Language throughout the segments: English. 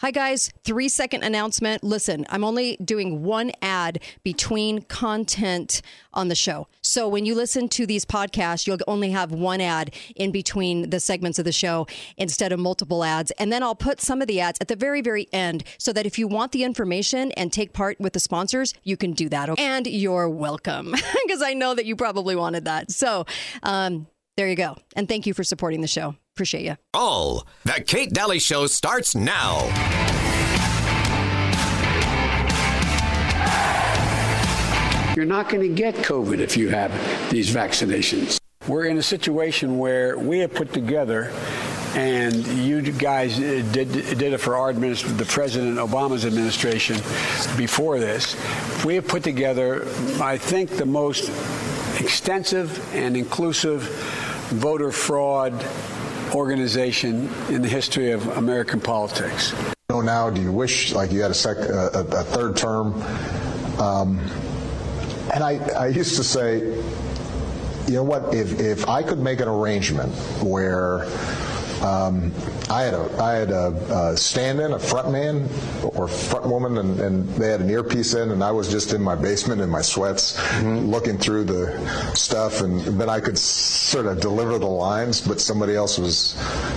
Hi, guys. Three second announcement. Listen, I'm only doing one ad between content on the show. So when you listen to these podcasts, you'll only have one ad in between the segments of the show instead of multiple ads. And then I'll put some of the ads at the very, very end so that if you want the information and take part with the sponsors, you can do that. And you're welcome because I know that you probably wanted that. So um, there you go. And thank you for supporting the show. Appreciate you. All the Kate Dalley Show starts now. You're not going to get COVID if you have these vaccinations. We're in a situation where we have put together, and you guys uh, did, did it for our administration, the President Obama's administration before this. We have put together, I think, the most extensive and inclusive voter fraud organization in the history of American politics. know now? Do you wish like you had a, sec, a, a third term? Um, and I, I used to say, you know what? If if I could make an arrangement where um, I had a I had a, a stand-in, a front man or front woman, and, and, they had an earpiece in, and I was just in my basement in my sweats, mm-hmm. looking through the stuff, and then I could sort of deliver the lines, but somebody else was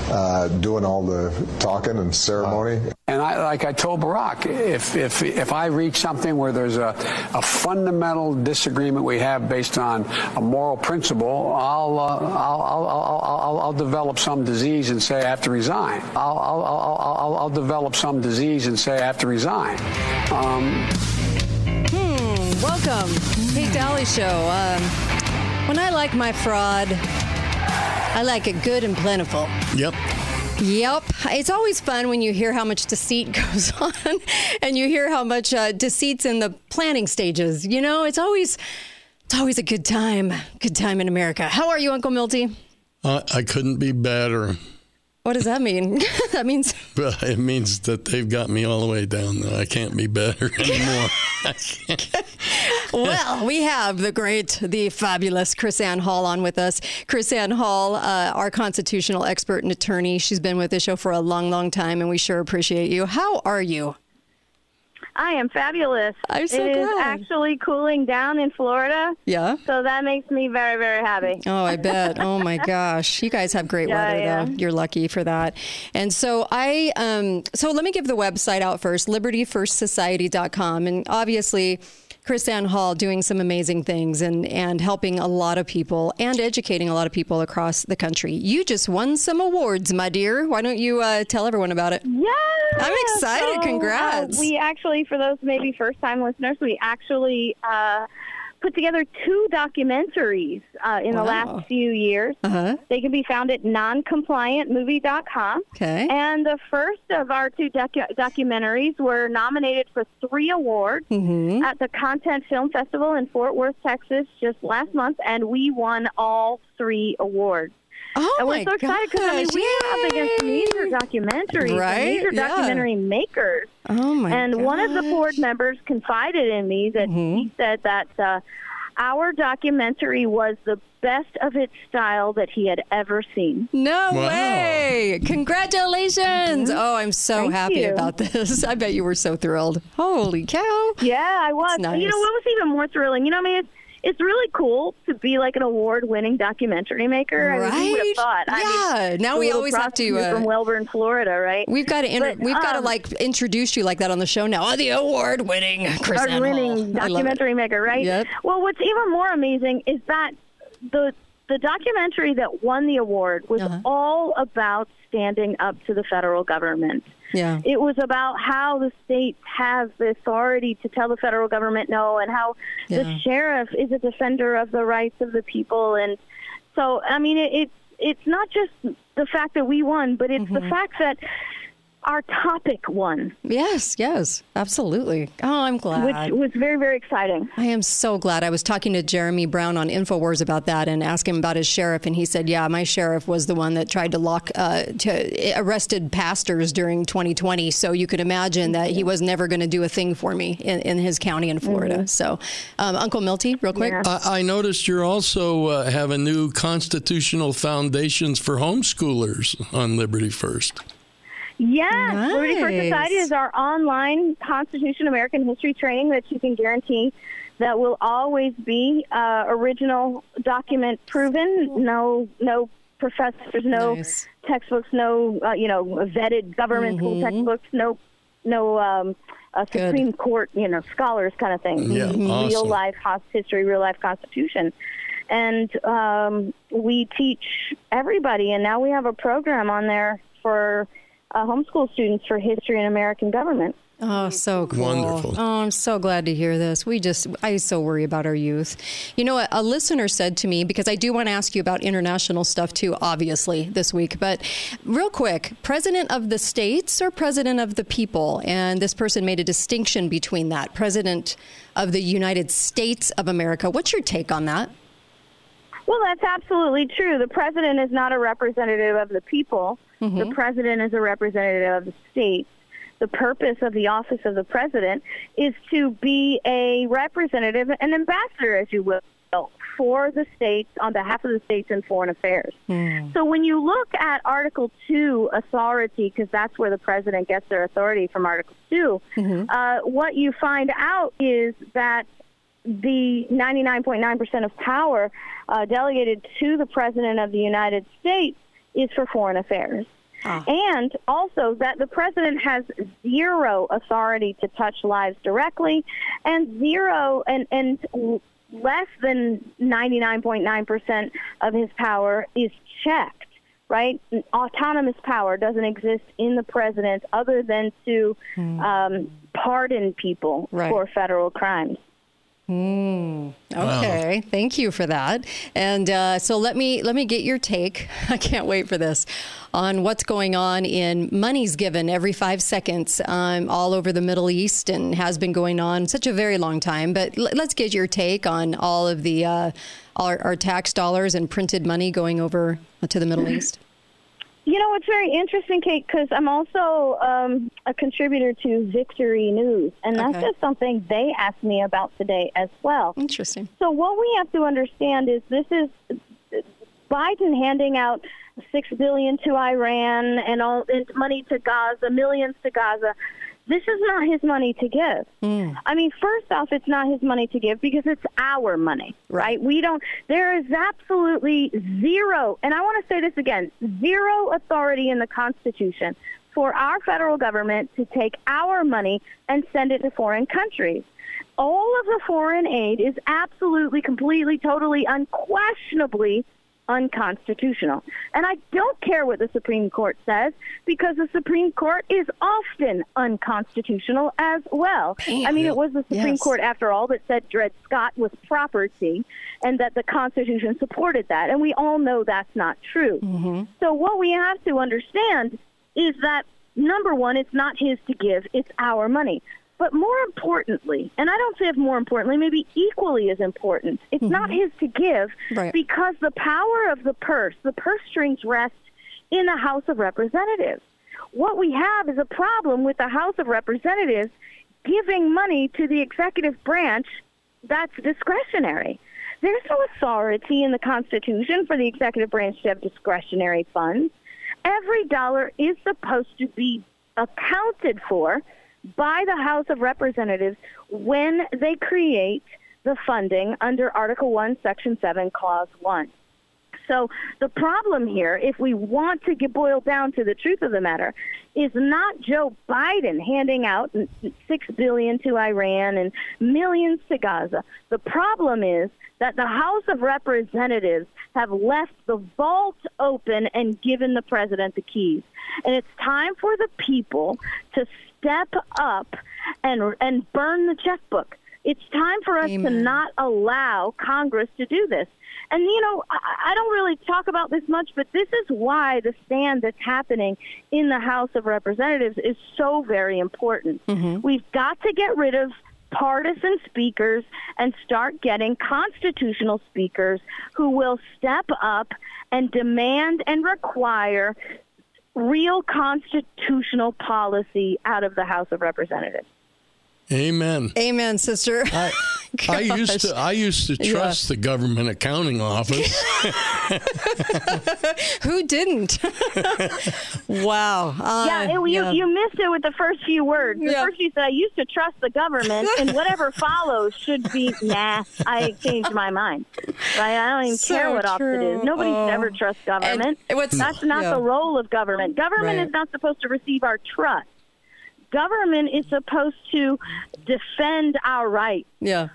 uh, doing all the talking and ceremony. And I, like I told Barack, if if if I reach something where there's a, a fundamental disagreement we have based on a moral principle, I'll uh, I'll, I'll, I'll, I'll, I'll develop some disease and say I have to resign. I'll I'll, I'll, I'll develop some disease and say I have to resign. Um, hmm. Welcome, Kate Dalley Show. Um, when I like my fraud, I like it good and plentiful. Yep. Yep. It's always fun when you hear how much deceit goes on and you hear how much uh, deceit's in the planning stages. You know, it's always it's always a good time. Good time in America. How are you, Uncle Milty? Uh, I couldn't be better. What does that mean? that means. Well, it means that they've got me all the way down. Though I can't be better anymore. well, we have the great, the fabulous KrisAnne Hall on with us. KrisAnne Hall, uh, our constitutional expert and attorney. She's been with the show for a long, long time, and we sure appreciate you. How are you? I am fabulous. I'm so it is actually cooling down in Florida. Yeah. So that makes me very, very happy. Oh, I bet. oh my gosh, you guys have great Yeah, weather yeah. though. You're lucky for that. And so I, um, so let me give the website out first, libertyfirstsociety.com, and obviously. KrisAnne Hall doing some amazing things and, and helping a lot of people and educating a lot of people across the country. You just won some awards, my dear. Why don't you uh, tell everyone about it? Yeah. I'm excited. So, Congrats. Uh, we actually, for those maybe first time listeners, we actually uh, put together two documentaries uh, in the last few years. Uh-huh. They can be found at noncompliantmovie.com. Okay. And the first of our two docu- documentaries were nominated for three awards Mm-hmm. at the Content Film Festival in Fort Worth, Texas, just last month, and we won all three awards. Oh and my we're so excited because I mean gosh, we have against major documentaries, Right? major Yeah. documentary makers. Oh my and one of the board members confided in me that Mm-hmm. he said that uh, our documentary was the best of its style that he had ever seen. No Wow. way! Congratulations! Oh, I'm so Mm-hmm. Thank happy you. about this. I bet you were so thrilled. Holy cow! Yeah, I was. Nice. You know what was even more thrilling? You know, I mean, it's it's really cool to be like an award-winning documentary maker. I mean, would Right? have thought? I Yeah, mean, now we always have to, uh, from Wellborn, Florida, right? We've got to inter- But, we've got to um, like introduce you like that on the show now. Oh, the award-winning Chris a winning documentary maker, right? Yep. Well, what's even more amazing is that the the documentary that won the award was Uh-huh. all about standing up to the federal government. Yeah. It was about how the states have the authority to tell the federal government no, and how Yeah. the sheriff is a defender of the rights of the people. And so, I mean, it, it's it's not just the fact that we won, but it's Mm-hmm. the fact that our topic won, Yes, yes, absolutely. Oh, I'm glad. which was very very exciting. I am so glad. I was talking to Jeremy Brown on Infowars about that and asked him about his sheriff, and he said, "Yeah, my sheriff was the one that tried to lock, uh, to arrested pastors during 2020. So you could imagine that he was never going to do a thing for me in, in his county in Florida. So, um, Uncle Milty, real quick. Yeah. I, I noticed you're also uh, have a new constitutional foundations for homeschoolers on Liberty First. Yes, Liberty First Society is our online Constitution American history training that you can guarantee that will always be uh, original document proven. No, no professors, no Nice. textbooks, no uh, you know vetted government school textbooks, no no um, uh, Good. Supreme Court you know scholars kind of thing. Yeah, real awesome. life history, real life Constitution. And um, we teach everybody, and now we have a program on there for uh, homeschool students for history and American government. Oh, so cool. Wonderful. Oh, I'm so glad to hear this. We just, I so worry about our youth. You know, a, a listener said to me, because I do want to ask you about international stuff too, obviously, this week, but real quick, president of the states or president of the people? And this person made a distinction between that. President of the United States of America. What's your take on that? Well, that's absolutely true. The president is not a representative of the people. The president is a representative of the states. The purpose of the office of the president is to be a representative, an ambassador, as you will, for the states on behalf of the states in foreign affairs. So when you look at Article 2 authority, because that's where the president gets their authority from Article 2, uh, what you find out is that the 99.9% of power uh, delegated to the President of the United States is for foreign affairs. And also that the president has zero authority to touch lives directly and zero and, and less than 99.9% of his power is checked, right? Autonomous power doesn't exist in the president other than to um, pardon people Right. for federal crimes. Okay, thank you for that. And uh, so let me let me get your take. I can't wait for this on what's going on in money's given every five seconds um, all over the Middle East and has been going on such a very long time. But l- let's get your take on all of the uh, our, our tax dollars and printed money going over to the Middle East. You know, it's very interesting, Kate, because I'm also um, a contributor to Victory News, and that's Okay. just something they asked me about today as well. Interesting. So what we have to understand is this is Biden handing out six billion to Iran and all and money to Gaza, millions to Gaza. This is not his money to give. Mm. I mean, first off, it's not his money to give because it's our money, right? We don't. There is absolutely zero, and I want to say this again: zero authority in the Constitution for our federal government to take our money and send it to foreign countries all of the foreign aid is absolutely, completely, totally, unquestionably unconstitutional. And I don't care what the Supreme Court says because the Supreme Court is often unconstitutional as well. I mean, it was the Supreme Yes. Court, after all, that said Dred Scott was property and that the Constitution supported that. And we all know that's not true. Mm-hmm. So what we have to understand is that number one, it's not his to give, it's our money. But more importantly, and I don't say if more importantly, maybe equally as important, it's not mm-hmm. his to give Right. because the power of the purse, the purse strings rest in the House of Representatives. What we have is a problem with the House of Representatives giving money to the executive branch that's discretionary. There's no authority in the Constitution for the executive branch to have discretionary funds. Every dollar is supposed to be accounted for by the House of Representatives when they create the funding under Article 1, Section 7, Clause 1. So the problem here, if we want to get boiled down to the truth of the matter, is not Joe Biden handing out six billion to Iran and millions to Gaza. The problem is that the House of Representatives have left the vault open and given the president the keys. And it's time for the people to step up and and burn the checkbook. It's time for us to not allow Congress to do this. And you know, I, I don't really talk about this much, but this is why the stand that's happening in the House of Representatives is so very important. Mm-hmm. We've got to get rid of partisan speakers and start getting constitutional speakers who will step up and demand and require real constitutional policy out of the House of Representatives. Amen. Amen, sister. I, I used to I used to Yeah. trust the government accounting office. Who didn't? wow. Uh, Yeah, it, you, yeah. you missed it with the first few words. The Yeah. first you said, I used to trust the government, and whatever follows should be, nah, I changed my mind. Right? I don't even So care what office it true. is. Nobody Oh. ever trust government. And what's- That's not yeah. the role of government. Government Right. is not supposed to receive our trust. Government is supposed to defend our rights. Yeah.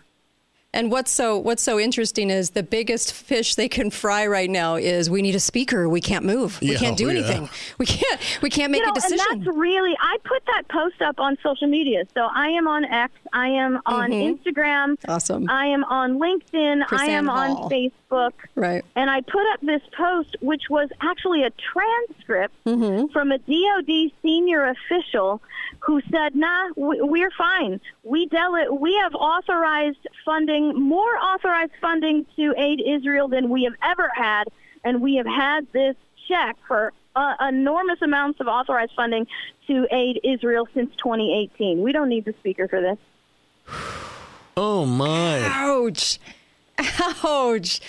And what's so what's so interesting is the biggest fish they can fry right now is we need a speaker. We can't move. We Yeah, can't do yeah. anything. We can't we can't make you know, a decision. And that's really, I put that post up on social media. So I am on X, I am on Instagram, Mm-hmm. Awesome. I am on LinkedIn, I am Hall. on Facebook. Right. And I put up this post, which was actually a transcript Mm-hmm. from a DoD senior official who said, "Nah, we- we're fine. We dele- we have authorized funding, more authorized funding to aid Israel than we have ever had, and we have had this check for uh, enormous amounts of authorized funding to aid Israel since 2018. We don't need the speaker for this." oh my! Ouch. Ouch.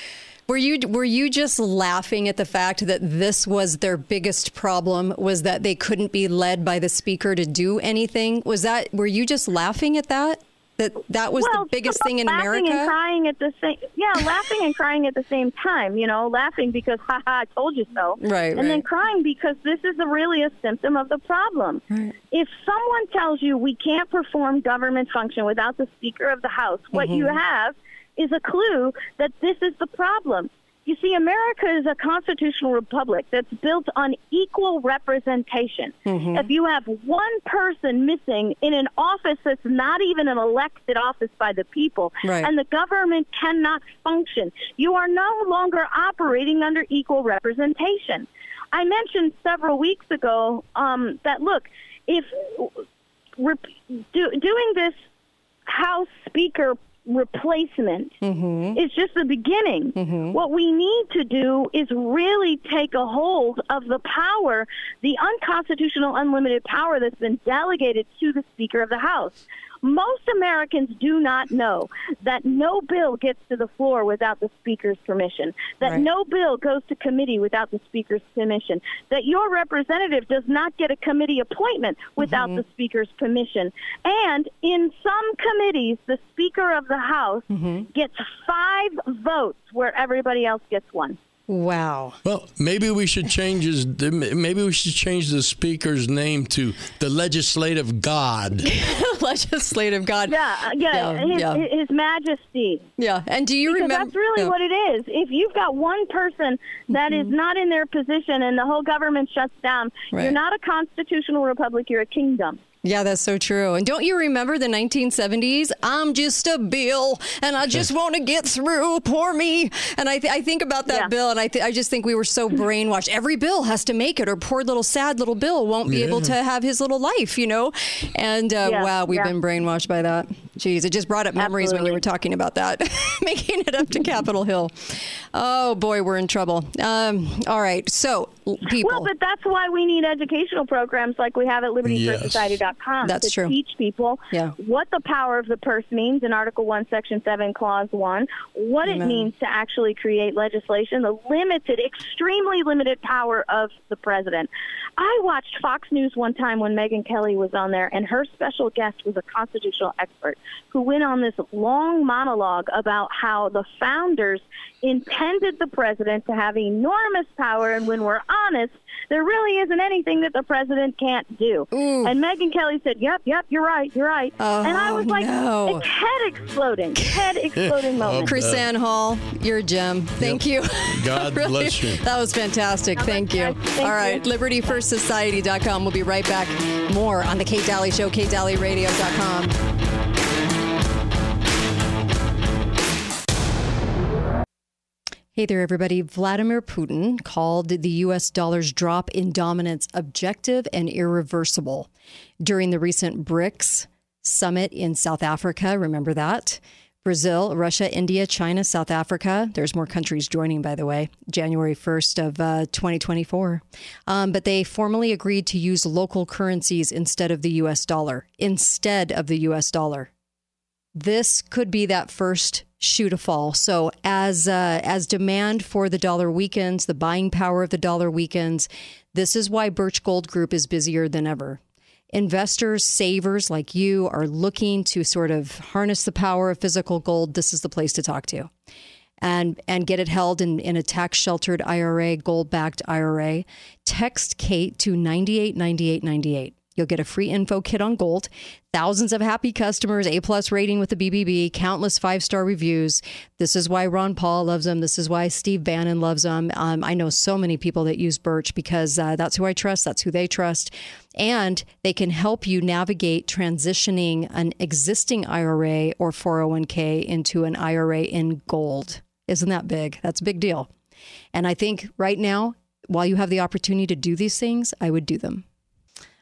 Were you were you just laughing at the fact that this was their biggest problem was that they couldn't be led by the speaker to do anything? Was that were you just laughing at that? That that was well, the biggest thing in laughing America? and crying at the same yeah laughing and crying at the same time you know laughing because haha i told you so Right, and then crying because this is a, really a symptom of the problem if someone tells you we can't perform government function without the speaker of the house what you Mm-hmm. have is a clue that this is the problem you see, America is a constitutional republic that's built on equal representation. Mm-hmm. If you have one person missing in an office that's not even an elected office by the people, Right. and the government cannot function, you are no longer operating under equal representation. I mentioned several weeks ago um, that, look, if rep- do, doing this House Speaker replacement mm-hmm. is just the beginning. Mm-hmm. What we need to do is really take a hold of the power, the unconstitutional unlimited power that's been delegated to the Speaker of the House. Most Americans do not know that no bill gets to the floor without the Speaker's permission, that Right. no bill goes to committee without the Speaker's permission, that your representative does not get a committee appointment without mm-hmm. the Speaker's permission. And in some committees, the Speaker of the House mm-hmm. gets five votes where everybody else gets one. Wow. Well, maybe we should change his. Maybe we should change the speaker's name to the Legislative God. Legislative God. Yeah, uh, yeah, Yeah, his, yeah. his Majesty. Yeah. And do you Because remember that's really yeah. Mm-hmm. what it is. If you've got one person that is not in their position and the whole government shuts down, Right. you're not a constitutional republic, you're a kingdom. Yeah, that's so true. And don't you remember the 1970s? I'm just a bill, and I just want to get through. Poor me. And I, th- I think about that Yeah. bill, and I, th- I just think we were so brainwashed. Every bill has to make it, or poor little sad little Bill won't be able to have his little life, you know. And uh, Yeah, wow, we've yeah. been brainwashed by that. Jeez, it just brought up memories when you were talking about that, making it up to Capitol Hill. Oh boy, we're in trouble. Um, all right, so people. Well, but that's why we need educational programs like we have at Yes. libertyfirstsociety.com That's to true. teach people Yeah. what the power of the purse means in Article 1, Section 7, Clause 1, what it means to actually create legislation, the limited, extremely limited power of the president. I watched Fox News one time when Megyn Kelly was on there, and her special guest was a constitutional expert who went on this long monologue about how the founders intended the president to have enormous power, and when we're honest, there really isn't anything that the president can't do. And Megyn Kelly said, "Yep, yep, you're right, you're right." and I Oh, was like, no. it's head exploding, head exploding oh, moment. KrisAnne Hall, you're a gem. Thank you. God Really, bless you. That was fantastic. Thank you. guys. Thank All right, you. libertyfirstsociety.com. We'll be right back. More on the Kate Dalley Show, katedalyradio.com. Hey there, everybody. Vladimir Putin called the U.S. dollar's drop in dominance objective and irreversible during the recent BRICS summit in South Africa. Remember that? Brazil, Russia, India, China, South Africa. There's more countries joining, by the way, January 1st of uh, 2024. Um, but they formally agreed to use local currencies instead of the U.S. dollar. Instead of the U.S. dollar. This could be that first shoe to fall. So as uh, as demand for the dollar weakens, the buying power of the dollar weakens, this is why Birch Gold Group is busier than ever. Investors, savers like you are looking to sort of harness the power of physical gold. This is the place to talk to. And, and get it held in, in a tax sheltered IRA, gold backed IRA. Text Kate to 989898. You'll get a free info kit on gold, thousands of happy customers, A plus rating with the BBB, countless five star reviews. This is why Ron Paul loves them. This is why Steve Bannon loves them. Um, I know so many people that use Birch because uh, that's who I trust. That's who they trust. And they can help you navigate transitioning an existing IRA or 401k into an IRA in gold. Isn't that big? That's a big deal. And I think right now, while you have the opportunity to do these things, I would do them.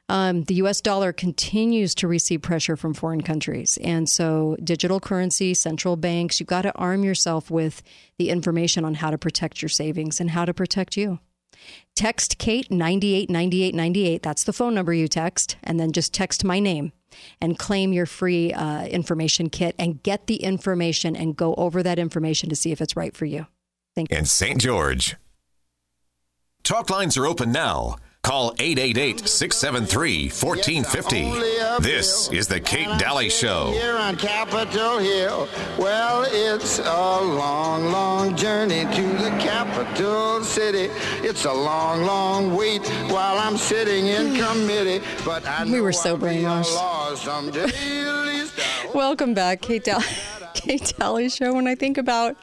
Um, the US dollar continues to receive pressure from foreign countries. And so, digital currency, central banks, you've got to arm yourself with the information on how to protect your savings and how to protect you. Text Kate 989898. That's the phone number you text. And then just text my name and claim your free uh, information kit and get the information and go over that information to see if it's right for you. Thank you. In St. George. Talk lines are open now. Call 888 673 1450. This is The Kate Dalley Show. Here on Capitol Hill. Well, it's a long, long journey to the capital city. It's a long, long wait while I'm sitting in committee. But I We were so I'll be a brainwashed. law someday. At least I hope Welcome back, Kate Dalley, Kate Dalley Show. When I think about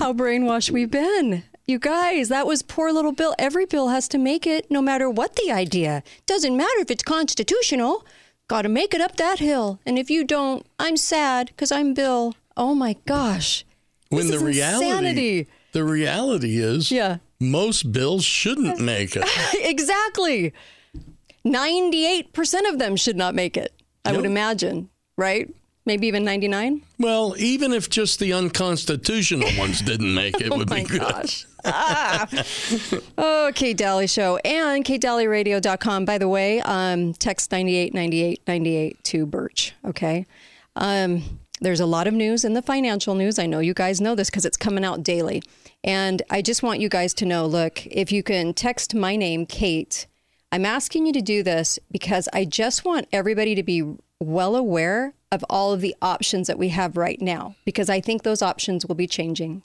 how brainwashed we've been, you guys, that was poor little Bill. Every bill has to make it, no matter what the idea. Doesn't matter if it's constitutional. Got to make it up that hill. And if you don't, I'm sad because I'm Bill. Oh my gosh. When This the reality, insanity. the reality is, Yeah. most bills shouldn't make it. exactly. 98% of them should not make it, I would imagine, right? Maybe even 99? Well, even if just the unconstitutional ones didn't make it, would Oh my be good. gosh. ah. Oh, Kate Dalley Show and katedalyradio.com. By the way, um, text 989898 to Birch. Okay. Um, there's a lot of news in the financial news. I know you guys know this because it's coming out daily. And I just want you guys to know look, if you can text my name, Kate, I'm asking you to do this because I just want everybody to be well aware of all of the options that we have right now because I think those options will be changing.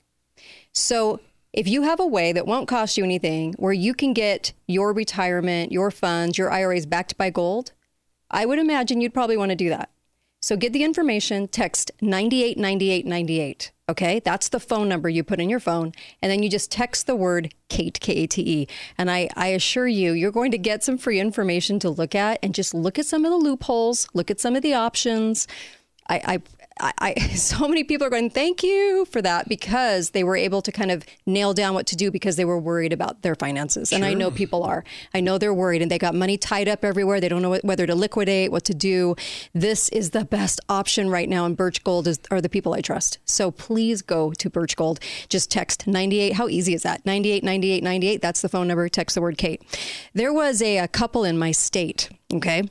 So, if you have a way that won't cost you anything where you can get your retirement, your funds, your IRAs backed by gold, I would imagine you'd probably want to do that. So get the information, text 989898. Okay, that's the phone number you put in your phone, and then you just text the word Kate, K A T E. And I, I assure you, you're going to get some free information to look at and just look at some of the loopholes, look at some of the options. I, I, I, I so many people are going, thank you for that because they were able to kind of nail down what to do because they were worried about their finances. And I know people are. I know they're worried and they got money tied up everywhere. They don't know what- whether to liquidate, what to do. This is the best option right now. And Birch Gold is, are the people I trust. So please go to Birch Gold. Just text 98. How easy is that? 98 98 98. That's the phone number. Text the word Kate. There was a, a couple in my state. Okay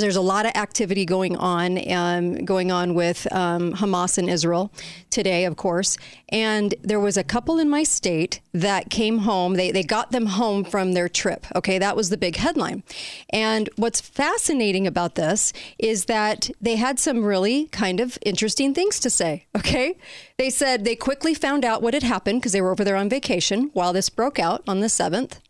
there's a lot of activity going on, um, going on with um, Hamas and Israel today, of course. And there was a couple in my state that came home. They they got them home from their trip. Okay, that was the big headline. And what's fascinating about this is that they had some really kind of interesting things to say. Okay, they said they quickly found out what had happened because they were over there on vacation while this broke out on the seventh.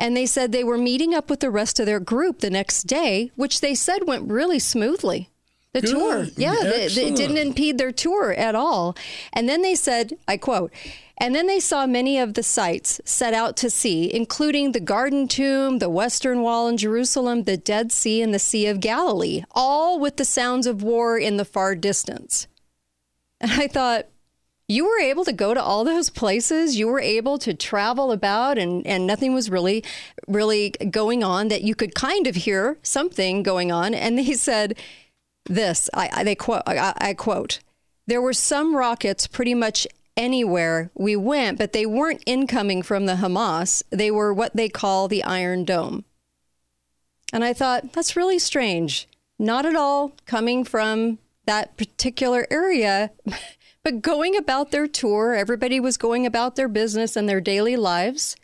And they said they were meeting up with the rest of their group the next day, which they said went really smoothly. The Good. tour. Yeah, it didn't impede their tour at all. And then they said, I quote, and then they saw many of the sites set out to see, including the Garden Tomb, the Western Wall in Jerusalem, the Dead Sea, and the Sea of Galilee, all with the sounds of war in the far distance. And I thought, you were able to go to all those places. You were able to travel about and, and nothing was really really going on that you could kind of hear something going on. And they said this i, I they quote I, I quote there were some rockets pretty much anywhere we went but they weren't incoming from the hamas. They were what they call the iron dome. And i thought that's really strange. Not at all coming from that particular area. But going about their tour, everybody was going about their business and their daily lives.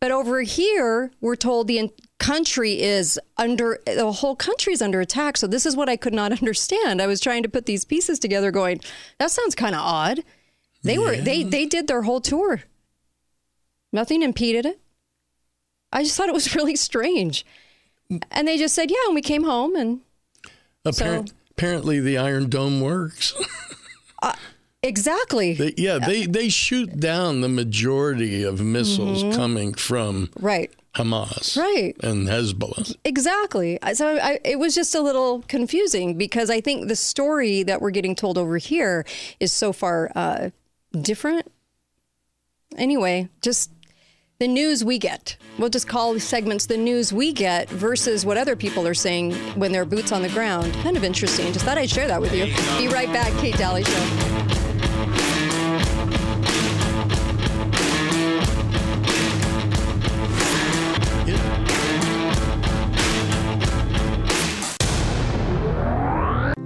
But over here, we're told the country is under the whole country is under attack. So this is what I could not understand. I was trying to put these pieces together, going, that sounds kind of odd. They yeah. were they they did their whole tour. Nothing impeded it. I just thought it was really strange. And they just said, yeah, and we came home and Appar- so, apparently the Iron Dome works. Uh, exactly. They, yeah, they, they shoot down the majority of missiles mm-hmm. coming from right. Hamas right. and Hezbollah. Exactly. So I, it was just a little confusing because I think the story that we're getting told over here is so far uh, different. Anyway, just the news we get. We'll just call these segments the news we get versus what other people are saying when they're boots on the ground. Kind of interesting. Just thought I'd share that with you. Be right back, Kate Dalley Show.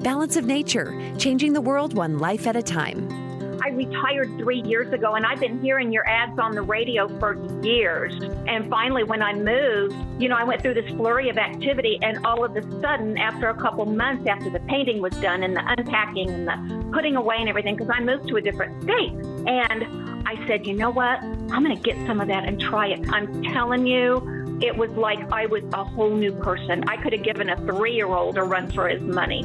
Balance of Nature, changing the world one life at a time. I retired three years ago, and I've been hearing your ads on the radio for years. And finally, when I moved, you know, I went through this flurry of activity, and all of a sudden, after a couple months after the painting was done and the unpacking and the putting away and everything, because I moved to a different state, and I said, you know what? I'm going to get some of that and try it. I'm telling you, it was like I was a whole new person. I could have given a three year old a run for his money.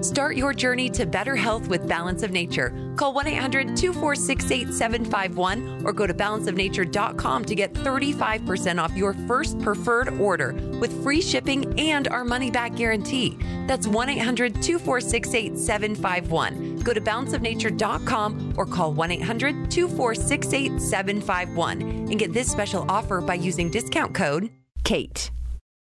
Start your journey to better health with Balance of Nature. Call 1 800 246 8751 or go to balanceofnature.com to get 35% off your first preferred order with free shipping and our money back guarantee. That's 1 800 246 8751. Go to balanceofnature.com or call 1 800 246 8751 and get this special offer by using discount code KATE.